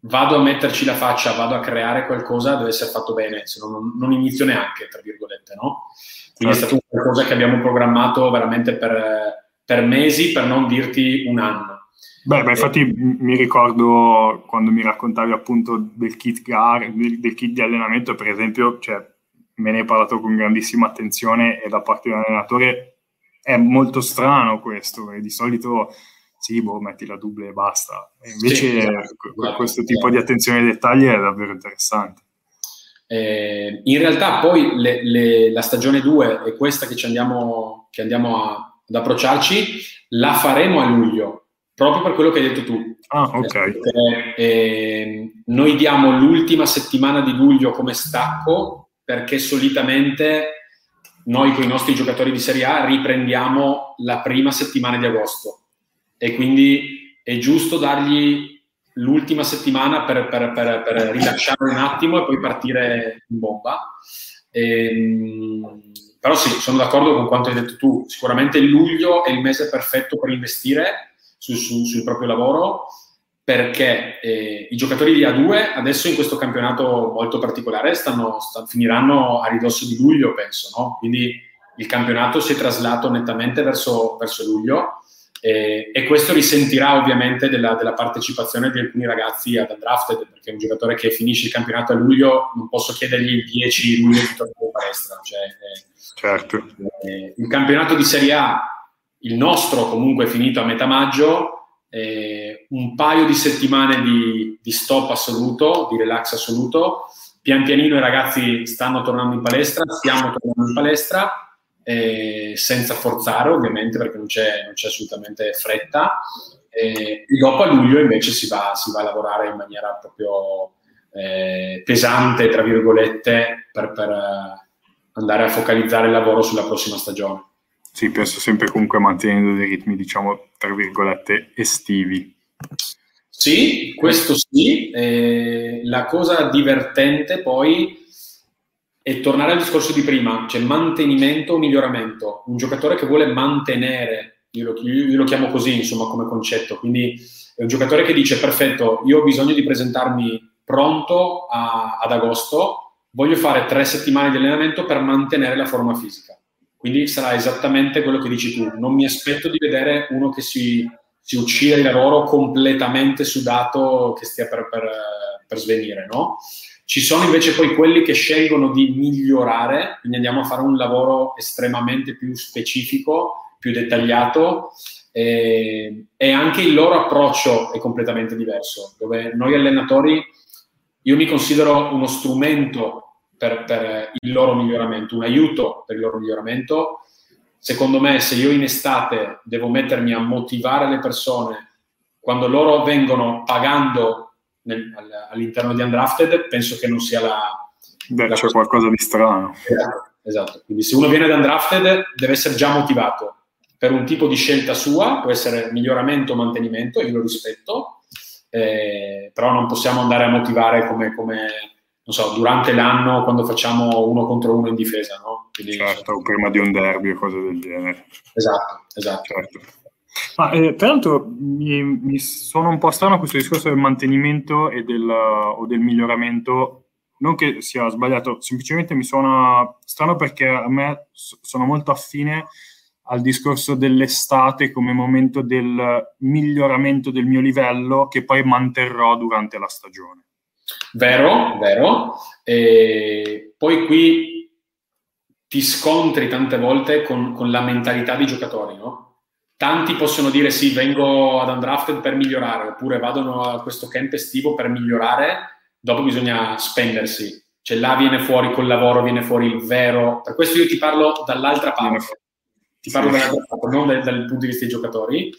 vado a metterci la faccia, vado a creare qualcosa, deve essere fatto bene, se no non, non inizio neanche, tra virgolette, no? Quindi certo. è stato qualcosa che abbiamo programmato veramente per, per mesi, per non dirti un anno. Beh, beh, infatti mi ricordo quando mi raccontavi appunto del kit, gar, del, del kit di allenamento, per esempio, cioè, me ne hai parlato con grandissima attenzione e da parte di un allenatore è molto strano questo, e di solito sì, boh, metti la double e basta. Invece sì, esatto. questo tipo di attenzione ai dettagli è davvero interessante. Eh, in realtà poi le, le, la stagione 2 è questa che ci andiamo, che andiamo a, ad approcciarci, la faremo a luglio, proprio per quello che hai detto tu. Ah, ok. Eh, eh, noi diamo l'ultima settimana di luglio come stacco perché solitamente noi con i nostri giocatori di Serie A riprendiamo la prima settimana di agosto e quindi è giusto dargli l'ultima settimana per, per, per, per rilasciare un attimo e poi partire in bomba. Ehm, però sì, sono d'accordo con quanto hai detto tu. Sicuramente luglio è il mese perfetto per investire su, su, sul proprio lavoro perché eh, i giocatori di A2 adesso in questo campionato molto particolare stanno, stanno, finiranno a ridosso di luglio, penso, no? Quindi il campionato si è traslato nettamente verso, verso luglio e, e, questo risentirà ovviamente della, della, partecipazione di alcuni ragazzi ad Undrafted, perché un giocatore che finisce il campionato a luglio non posso chiedergli il 10 luglio di tornare in palestra. Cioè, eh, certo. eh, il campionato di Serie A, il nostro comunque è finito a metà maggio, eh, un paio di settimane di, di stop assoluto, di relax assoluto. Pian pianino i ragazzi stanno tornando in palestra, stiamo tornando in palestra eh, senza forzare ovviamente perché non c'è, non c'è assolutamente fretta. Eh, e dopo a luglio invece si va, si va a lavorare in maniera proprio eh, pesante, tra virgolette, per, per eh, andare a focalizzare il lavoro sulla prossima stagione. Sì, penso sempre comunque mantenendo dei ritmi, diciamo, tra virgolette, estivi. Sì, questo sì. Eh, la cosa divertente poi e tornare al discorso di prima, cioè mantenimento o miglioramento. Un giocatore che vuole mantenere, io lo, io lo, chiamo così, insomma, come concetto. Quindi è un giocatore che dice, perfetto, io ho bisogno di presentarmi pronto a, ad agosto, voglio fare tre settimane di allenamento per mantenere la forma fisica. Quindi sarà esattamente quello che dici tu. Non mi aspetto di vedere uno che si, si uccide di lavoro completamente sudato, che stia per, per, per svenire, no? Ci sono invece poi quelli che scelgono di migliorare, quindi andiamo a fare un lavoro estremamente più specifico, più dettagliato e, e anche il loro approccio è completamente diverso, dove noi allenatori, io mi considero uno strumento per, per il loro miglioramento, un aiuto per il loro miglioramento. Secondo me, se io in estate devo mettermi a motivare le persone quando loro vengono pagando nel, all'interno di Undrafted, penso che non sia la... Beh, la c'è cosa. qualcosa di strano. Esatto, esatto, quindi se uno viene da Undrafted deve essere già motivato per un tipo di scelta sua, può essere miglioramento o mantenimento, io lo rispetto, eh, però non possiamo andare a motivare come, come, non so, durante l'anno quando facciamo uno contro uno in difesa, no? Quindi, certo, o prima di un derby o cose del genere. Esatto, esatto. Certo. Ma eh, tra l'altro mi, mi, sono un po' strano questo discorso del mantenimento e del, o del miglioramento, non che sia sbagliato, semplicemente mi suona strano perché a me sono molto affine al discorso dell'estate come momento del miglioramento del mio livello che poi manterrò durante la stagione. Vero, vero. E poi qui ti scontri tante volte con, con la mentalità dei giocatori, no? Tanti possono dire sì, vengo ad Undrafted per migliorare, oppure vado a questo camp estivo per migliorare, dopo bisogna spendersi. Cioè là viene fuori col lavoro, viene fuori il vero. Per questo io ti parlo dall'altra parte, ti parlo dall'altra parte, non dal, dal, punto di vista dei giocatori.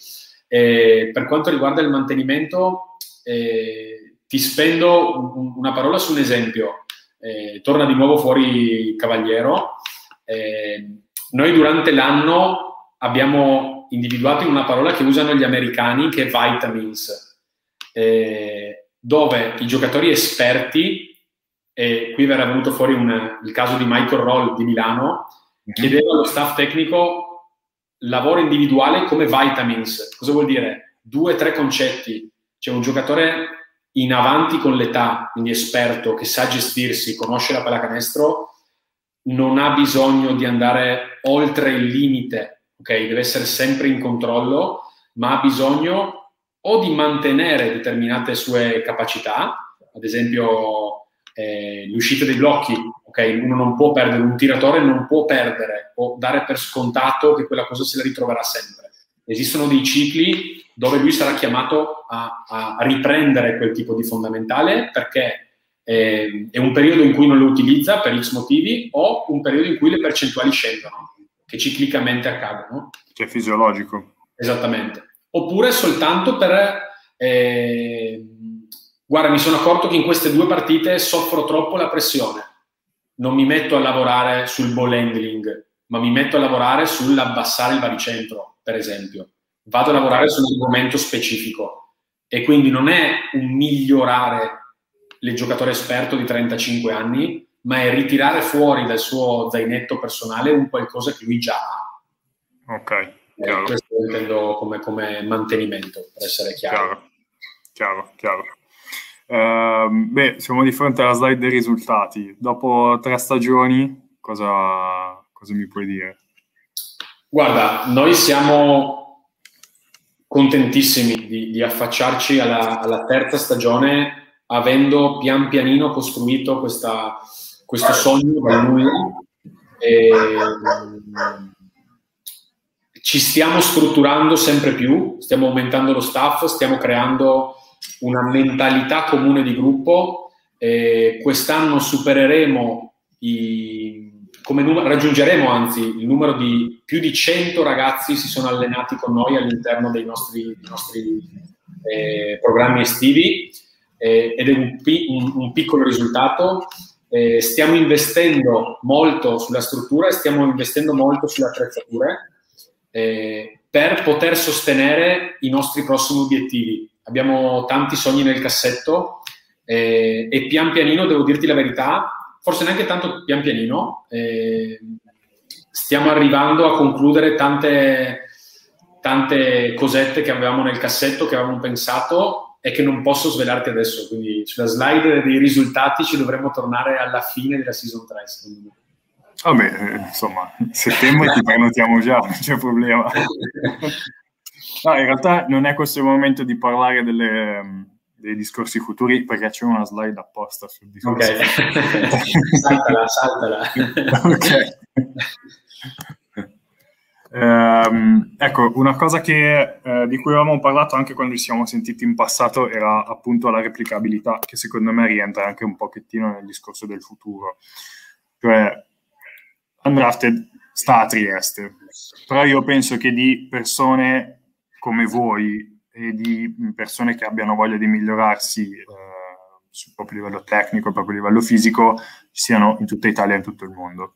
E per quanto riguarda il mantenimento, eh, ti spendo un, una parola su un esempio. Eh, torna di nuovo fuori Cavaliero. Eh, noi durante l'anno abbiamo individuato in una parola che usano gli americani che è vitamins, eh, dove i giocatori esperti, e qui verrà venuto fuori un, il caso di Michael Roll di Milano, mm-hmm. chiedeva allo staff tecnico lavoro individuale come vitamins. Cosa vuol dire? Due, tre concetti. C'è un giocatore in avanti con l'età, quindi esperto, che sa gestirsi, conosce la pallacanestro, non ha bisogno di andare oltre il limite, ok? Deve essere sempre in controllo, ma ha bisogno o di mantenere determinate sue capacità, ad esempio eh, l'uscita dei blocchi, ok? Uno non può perdere, un tiratore non può perdere o dare per scontato che quella cosa se la ritroverà sempre. Esistono dei cicli dove lui sarà chiamato a, a riprendere quel tipo di fondamentale perché eh, è un periodo in cui non lo utilizza per X motivi o un periodo in cui le percentuali scendono, che ciclicamente accadono. Che è fisiologico. Esattamente. Oppure soltanto per... Eh, guarda, mi sono accorto che in queste due partite soffro troppo la pressione. Non mi metto a lavorare sul ball handling, ma mi metto a lavorare sull'abbassare il baricentro, per esempio. Vado a lavorare su un argomento specifico. E quindi non è un migliorare il giocatore esperto di 35 anni, ma è ritirare fuori dal suo zainetto personale un qualcosa che lui già ha. Ok. Eh, questo lo intendo come, come, mantenimento, per essere chiaro. Chiaro, chiaro. chiaro. Uh, beh, siamo di fronte alla slide dei risultati. Dopo tre stagioni, cosa, cosa mi puoi dire? Guarda, noi siamo contentissimi di, di affacciarci alla, alla terza stagione avendo pian pianino costruito questa, questo sogno dal nulla. E, ci stiamo strutturando sempre più, stiamo aumentando lo staff, stiamo creando una mentalità comune di gruppo. E quest'anno supereremo i, numero, raggiungeremo anzi il numero di più di 100 ragazzi si sono allenati con noi all'interno dei nostri, dei nostri eh, programmi estivi eh, ed è un, un, un piccolo risultato. Eh, stiamo investendo molto sulla struttura e stiamo investendo molto sulle attrezzature eh, per poter sostenere i nostri prossimi obiettivi. Abbiamo tanti sogni nel cassetto eh, e pian pianino, devo dirti la verità, forse neanche tanto pian pianino, eh, stiamo arrivando a concludere tante, tante cosette che avevamo nel cassetto, che avevamo pensato è che non posso svelarti adesso, quindi sulla slide dei risultati ci dovremmo tornare alla fine della season 3, secondo me. Vabbè, eh, insomma, settembre ti prenotiamo già, non c'è problema. No, in realtà non è questo il momento di parlare delle, dei discorsi futuri perché c'è una slide apposta sul discorso. Ok, saltala, saltala. ok. Ehm, ecco, una cosa che, eh, di cui avevamo parlato anche quando ci siamo sentiti in passato era appunto la replicabilità, che secondo me rientra anche un pochettino nel discorso del futuro. Cioè, Undrafted sta a Trieste, però io penso che di persone come voi e di persone che abbiano voglia di migliorarsi eh, sul proprio livello tecnico, proprio livello fisico, siano in tutta Italia e in tutto il mondo.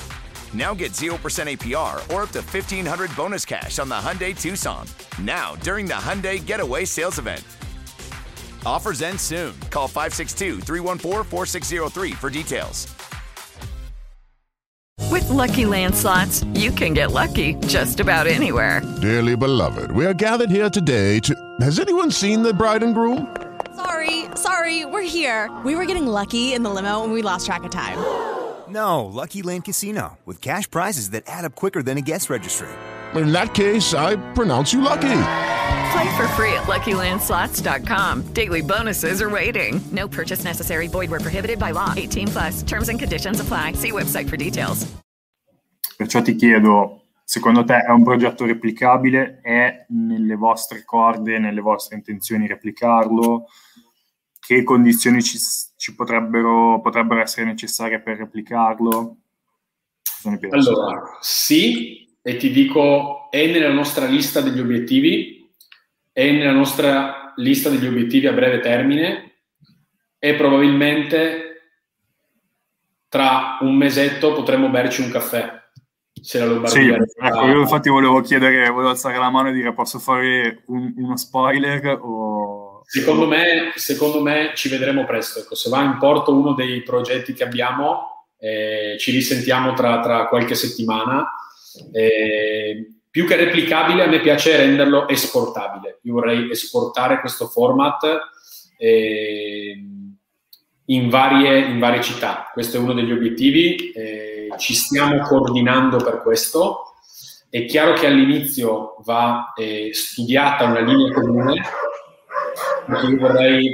Now get 0% APR or up to 1500 bonus cash on the Hyundai Tucson. Now, during the Hyundai Getaway Sales Event. Offers end soon. Call 562 314 4603 for details. With Lucky Land slots, you can get lucky just about anywhere. Dearly beloved, we are gathered here today to. Has anyone seen the bride and groom? Sorry, sorry, we're here. We were getting lucky in the limo and we lost track of time. No, Lucky Land Casino, with cash prizes that add up quicker than a guest registry. In that case, I pronounce you lucky. Play for free at LuckyLandSlots.com. Daily bonuses are waiting. No purchase necessary. Void where prohibited by law. 18 plus. Terms and conditions apply. See website for details. Perciò ti chiedo, secondo te è un progetto replicabile? È nelle vostre corde, nelle vostre intenzioni replicarlo? Che condizioni ci, ci potrebbero, potrebbero, essere necessarie per replicarlo? Allora, sì, e ti dico, è nella nostra lista degli obiettivi, è nella nostra lista degli obiettivi a breve termine e probabilmente tra un mesetto potremmo berci un caffè se la Lombardia. Sì, ecco, io infatti volevo chiedere, volevo alzare la mano e dire posso fare un, uno spoiler o... Secondo me, secondo me ci vedremo presto. Ecco, se va in porto uno dei progetti che abbiamo, eh, ci risentiamo tra, tra qualche settimana. Eh, più che replicabile, a me piace renderlo esportabile. Io vorrei esportare questo format eh, in, varie, in, varie, città. Questo è uno degli obiettivi. Eh, ci stiamo coordinando per questo. È chiaro che all'inizio va eh, studiata una linea comune, io vorrei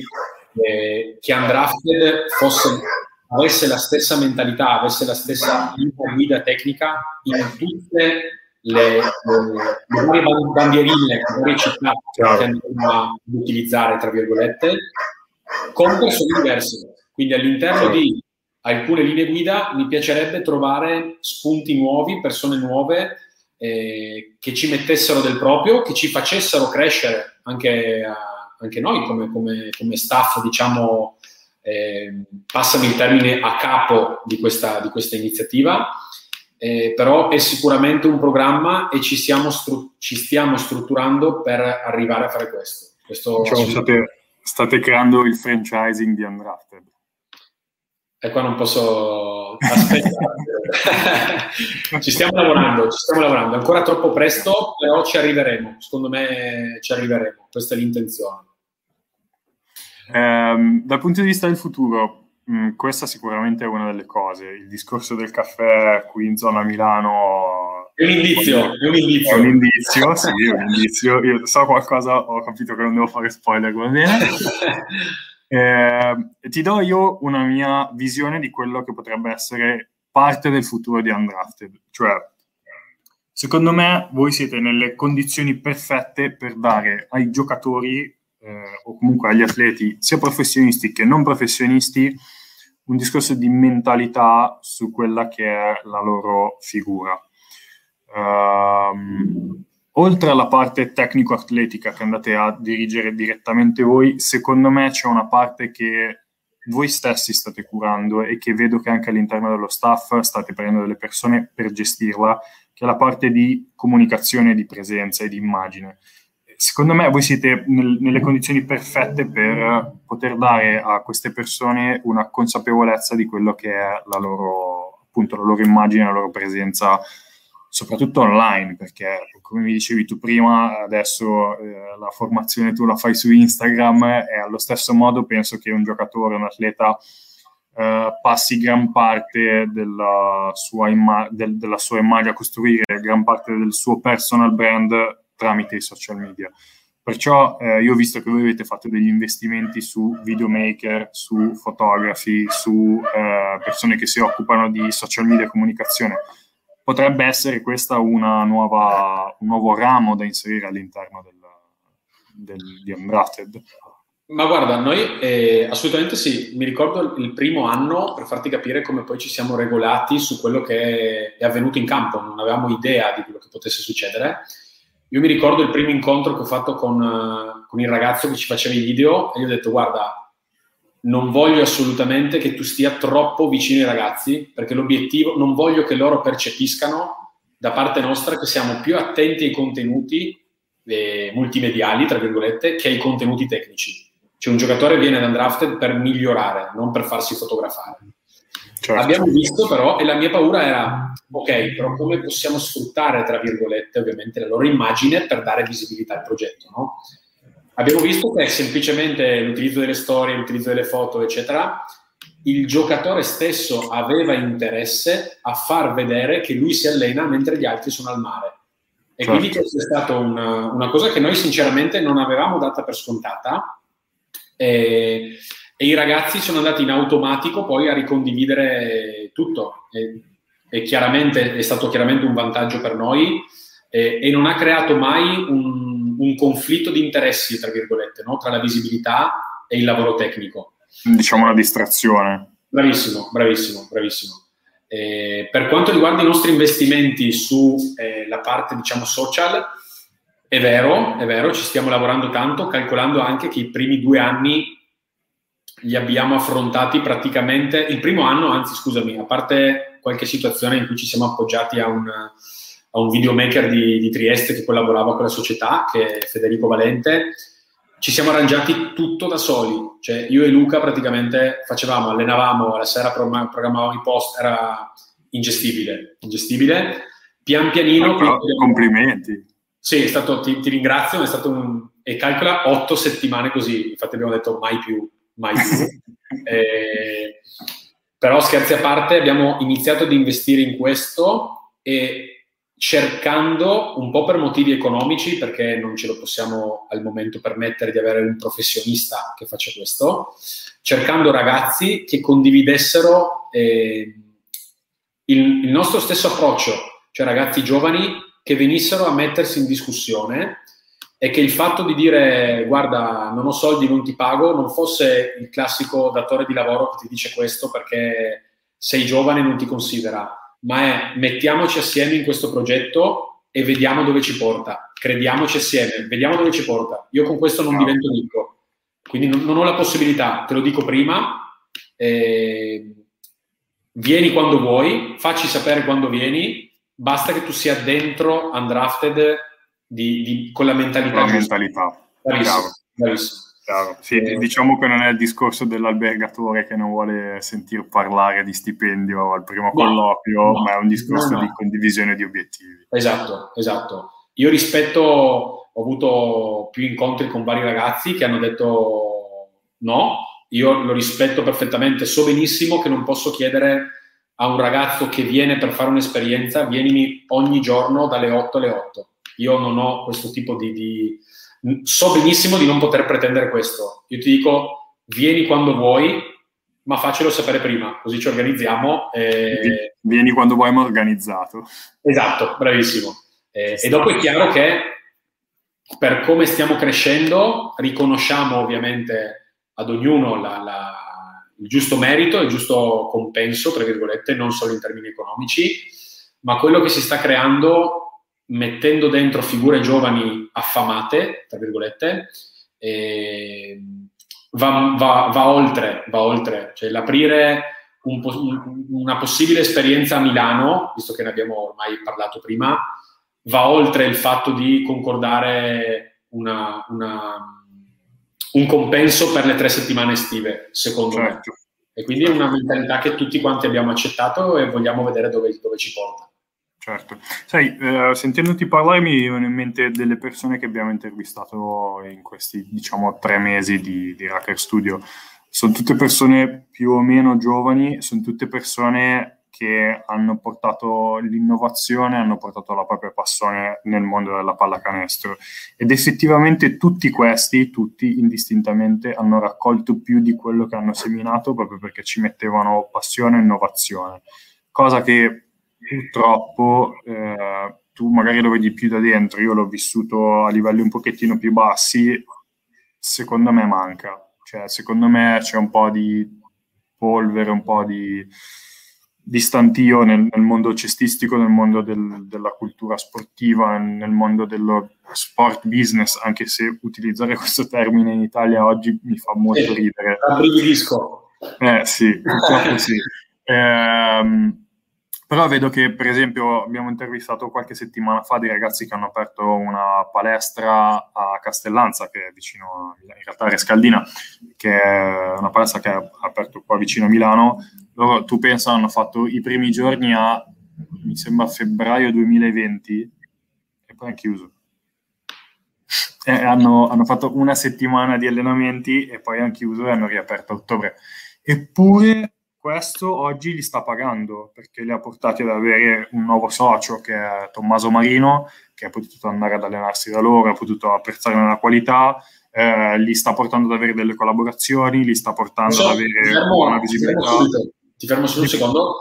eh, che Undrafted fosse, avesse la stessa mentalità, avesse la stessa guida tecnica in tutte le, le, varie bandierine, le varie città che andiamo a utilizzare, tra virgolette, con persone diverse. Quindi all'interno di alcune linee guida, mi piacerebbe trovare spunti nuovi, persone nuove eh, che ci mettessero del proprio, che ci facessero crescere anche, anche noi come, come, come, staff, diciamo, eh, passami il termine, a capo di questa, di questa iniziativa. Eh, però è sicuramente un programma e ci, stru- ci, stiamo strutturando per arrivare a fare questo. questo diciamo, state, state creando il franchising di Undrafted e qua non posso aspettare. ci stiamo lavorando, ci stiamo lavorando. Ancora troppo presto, però ci arriveremo. Secondo me ci arriveremo. Questa è l'intenzione. Eh, dal punto di vista del futuro, mh, mm, questa sicuramente è una delle cose. Il discorso del caffè qui in zona Milano è un indizio, è un indizio. È un indizio, sì, è un indizio. Io so qualcosa, ho capito che non devo fare spoiler, va bene. Eh, ti do io una mia visione di quello che potrebbe essere parte del futuro di Undrafted. Cioè, secondo me voi siete nelle condizioni perfette per dare ai giocatori eh, o comunque agli atleti, sia professionisti che non professionisti, un discorso di mentalità su quella che è la loro figura. Um, oltre alla parte tecnico-atletica che andate a dirigere direttamente voi, secondo me c'è una parte che voi stessi state curando e che vedo che anche all'interno dello staff state prendendo delle persone per gestirla, che è la parte di comunicazione, di presenza e di immagine. Secondo me voi siete nel, nelle condizioni perfette per poter dare a queste persone una consapevolezza di quello che è la loro, appunto, la loro immagine, la loro presenza soprattutto online, perché come mi dicevi tu prima, adesso eh, la formazione tu la fai su Instagram e allo stesso modo penso che un giocatore, un atleta eh, passi gran parte della sua, imma- del, della sua immagine a costruire gran parte del suo personal brand tramite i social media. Perciò eh, io ho visto che voi avete fatto degli investimenti su videomaker, su fotografi, su eh, persone che si occupano di social media e comunicazione potrebbe essere questa una nuova, un nuovo ramo da inserire all'interno del, del, di Undrafted? Ma guarda, noi eh, assolutamente sì, mi ricordo il primo anno per farti capire come poi ci siamo regolati su quello che è avvenuto in campo, non avevamo idea di quello che potesse succedere. Io mi ricordo il primo incontro che ho fatto con, con il ragazzo che ci faceva i video e gli ho detto guarda, non voglio assolutamente che tu stia troppo vicino ai ragazzi, perché l'obiettivo, non voglio che loro percepiscano da parte nostra che siamo più attenti ai contenuti eh, multimediali, tra virgolette, che ai contenuti tecnici. Cioè un giocatore viene ad Undrafted per migliorare, non per farsi fotografare. Certo. Abbiamo visto però, e la mia paura era, ok, però come possiamo sfruttare, tra virgolette, ovviamente la loro immagine per dare visibilità al progetto, no? Abbiamo visto che semplicemente l'utilizzo delle storie, l'utilizzo delle foto, eccetera, il giocatore stesso aveva interesse a far vedere che lui si allena mentre gli altri sono al mare. E certo. quindi questa è stata una, una, cosa che noi sinceramente non avevamo data per scontata e, e, i ragazzi sono andati in automatico poi a ricondividere tutto. E, e chiaramente è stato chiaramente un vantaggio per noi e, e non ha creato mai un un conflitto di interessi, tra virgolette, no? tra la visibilità e il lavoro tecnico. Diciamo una distrazione. Bravissimo, bravissimo, bravissimo. Eh, per quanto riguarda i nostri investimenti sulla eh, parte, diciamo, social, è vero, è vero, ci stiamo lavorando tanto, calcolando anche che i primi due anni li abbiamo affrontati praticamente, il primo anno, anzi scusami, a parte qualche situazione in cui ci siamo appoggiati a un, a un videomaker di, di Trieste che collaborava con la società, che è Federico Valente, ci siamo arrangiati tutto da soli, cioè io e Luca praticamente facevamo, allenavamo, la sera programmavamo i post, era ingestibile, ingestibile. Pian pianino... Ah, complimenti. Sì, è stato, ti, ti, ringrazio, è stato un... e calcola otto settimane così, infatti abbiamo detto mai più, mai più. eh, però scherzi a parte, abbiamo iniziato ad investire in questo e cercando un po' per motivi economici, perché non ce lo possiamo al momento permettere di avere un professionista che faccia questo, cercando ragazzi che condividessero eh, il, il, nostro stesso approccio, cioè ragazzi giovani che venissero a mettersi in discussione e che il fatto di dire guarda non ho soldi, non ti pago, non fosse il classico datore di lavoro che ti dice questo perché sei giovane e non ti considera ma è mettiamoci assieme in questo progetto e vediamo dove ci porta. Crediamoci assieme, vediamo dove ci porta. Io con questo non no. divento ricco, quindi non, non, ho la possibilità, te lo dico prima, eh, vieni quando vuoi, facci sapere quando vieni, basta che tu sia dentro Undrafted di, di, con la mentalità. Con la mentalità. Bravissimo, bravissimo. Chiaro. Sì, eh, diciamo che non è il discorso dell'albergatore che non vuole sentir parlare di stipendio al primo no, colloquio, no, ma è un discorso no, di condivisione di obiettivi. Esatto, esatto. Io rispetto, ho avuto più incontri con vari ragazzi che hanno detto no, io lo rispetto perfettamente, so benissimo che non posso chiedere a un ragazzo che viene per fare un'esperienza, vienimi ogni giorno dalle 8 alle 8. Io non ho questo tipo di, di so benissimo di non poter pretendere questo. Io ti dico, vieni quando vuoi, ma faccelo sapere prima, così ci organizziamo. E... Vieni quando vuoi, ma organizzato. Esatto, bravissimo. E, e dopo è chiaro che per come stiamo crescendo, riconosciamo ovviamente ad ognuno la, la, il giusto merito, il giusto compenso, tra virgolette, non solo in termini economici, ma quello che si sta creando mettendo dentro figure giovani affamate, tra virgolette, va, va, va, oltre, va oltre, cioè l'aprire un un, una possibile esperienza a Milano, visto che ne abbiamo ormai parlato prima, va oltre il fatto di concordare una, una, un compenso per le tre settimane estive, secondo certo. me. E quindi è una mentalità che tutti quanti abbiamo accettato e vogliamo vedere dove, dove ci porta. Certo. Sai, eh, sentendoti parlare mi vengono in mente delle persone che abbiamo intervistato in questi, diciamo, tre mesi di, di Racker Studio. Sono tutte persone più o meno giovani, sono tutte persone che hanno portato l'innovazione, hanno portato la propria passione nel mondo della pallacanestro. Ed effettivamente tutti questi, tutti indistintamente, hanno raccolto più di quello che hanno seminato proprio perché ci mettevano passione e innovazione. Cosa che purtroppo eh, tu magari lo vedi più da dentro, io l'ho vissuto a livelli un pochettino più bassi, secondo me manca. Cioè, secondo me c'è un po' di polvere, un po' di, di stantio nel, nel, mondo cestistico, nel mondo del, della cultura sportiva, nel mondo dello sport business, anche se utilizzare questo termine in Italia oggi mi fa molto ridere. Abbrividisco. Eh sì, purtroppo sì. Eh, però vedo che, per esempio, abbiamo intervistato qualche settimana fa dei ragazzi che hanno aperto una palestra a Castellanza, che è vicino, in realtà a Rescaldina, che è una palestra che ha aperto qua vicino a Milano. Loro, tu pensa, hanno fatto i primi giorni a, mi sembra, febbraio 2020 e poi hanno chiuso. E hanno, hanno fatto una settimana di allenamenti e poi hanno chiuso e hanno riaperto a ottobre. Eppure questo oggi li sta pagando perché li ha portati ad avere un nuovo socio che è Tommaso Marino, che ha potuto andare ad allenarsi da loro, ha potuto apprezzare la qualità, eh, li sta portando ad avere delle collaborazioni, li sta portando so, ad avere fermo, buona visibilità. Ti fermo, ti fermo solo un secondo.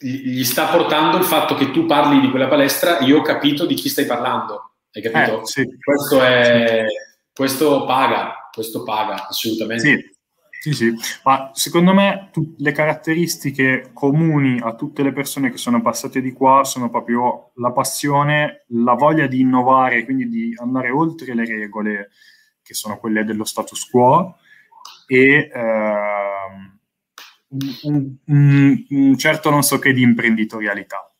Gli sta portando il fatto che tu parli di quella palestra, io ho capito di chi stai parlando. Hai capito? Eh, sì. Questo, è, questo paga questo paga assolutamente. Sì. Sì, sì, ma secondo me tu, le caratteristiche comuni a tutte le persone che sono passate di qua sono proprio la passione, la voglia di innovare, quindi di andare oltre le regole che sono quelle dello status quo e ehm, un, un, un, certo non so che di imprenditorialità,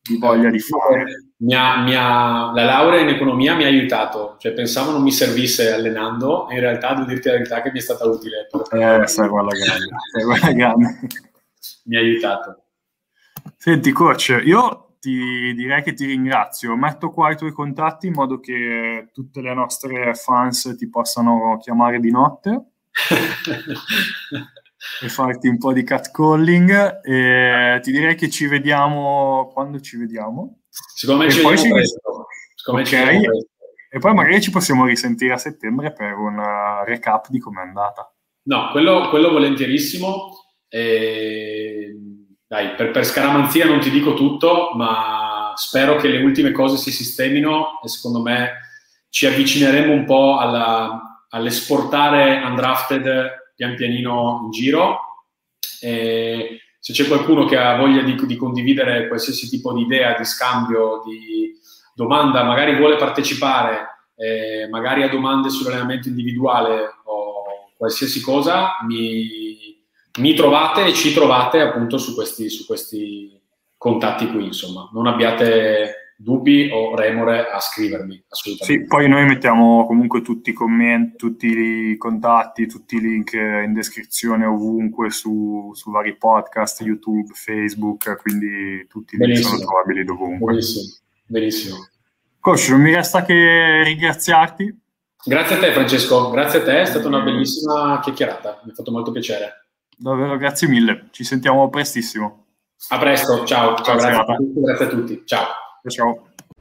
di voglia di fare. Mi ha, mi ha, la laurea in economia mi ha aiutato, cioè pensavo non mi servisse allenando, in realtà devo dirti la verità che mi è stata utile. Eh, sai quella grande, sai quella grande. mi ha aiutato. Senti coach, io ti direi che ti ringrazio, metto qua i tuoi contatti in modo che tutte le nostre fans ti possano chiamare di notte. e farti un po' di catcalling. E ti direi che ci vediamo quando ci vediamo. Secondo me e ci poi ci... okay. E poi magari ci possiamo risentire a settembre per un uh, recap di com'è andata. No, quello, quello volentierissimo. E... Dai, per, per scaramanzia non ti dico tutto, ma spero che le ultime cose si sistemino e secondo me ci avvicineremo un po' alla, all'esportare undrafted pian pianino in giro. E se c'è qualcuno che ha voglia di, di, condividere qualsiasi tipo di idea, di scambio, di domanda, magari vuole partecipare, eh, magari ha domande sull'allenamento individuale o qualsiasi cosa, mi, mi trovate e ci trovate appunto su questi, su questi contatti qui, insomma. Non abbiate dubbi o remore a scrivermi, assolutamente. Sì, poi noi mettiamo comunque tutti i commenti, tutti i contatti, tutti i link in descrizione ovunque su, su vari podcast, YouTube, Facebook, quindi tutti i sono trovabili dovunque. Benissimo, benissimo. Coach, non mi resta che ringraziarti. Grazie a te Francesco, grazie a te, è stata una bellissima chiacchierata, mi ha fatto molto piacere. Davvero, grazie mille, ci sentiamo prestissimo. A presto, ciao, ciao grazie, a tutti, grazie a tutti, ciao.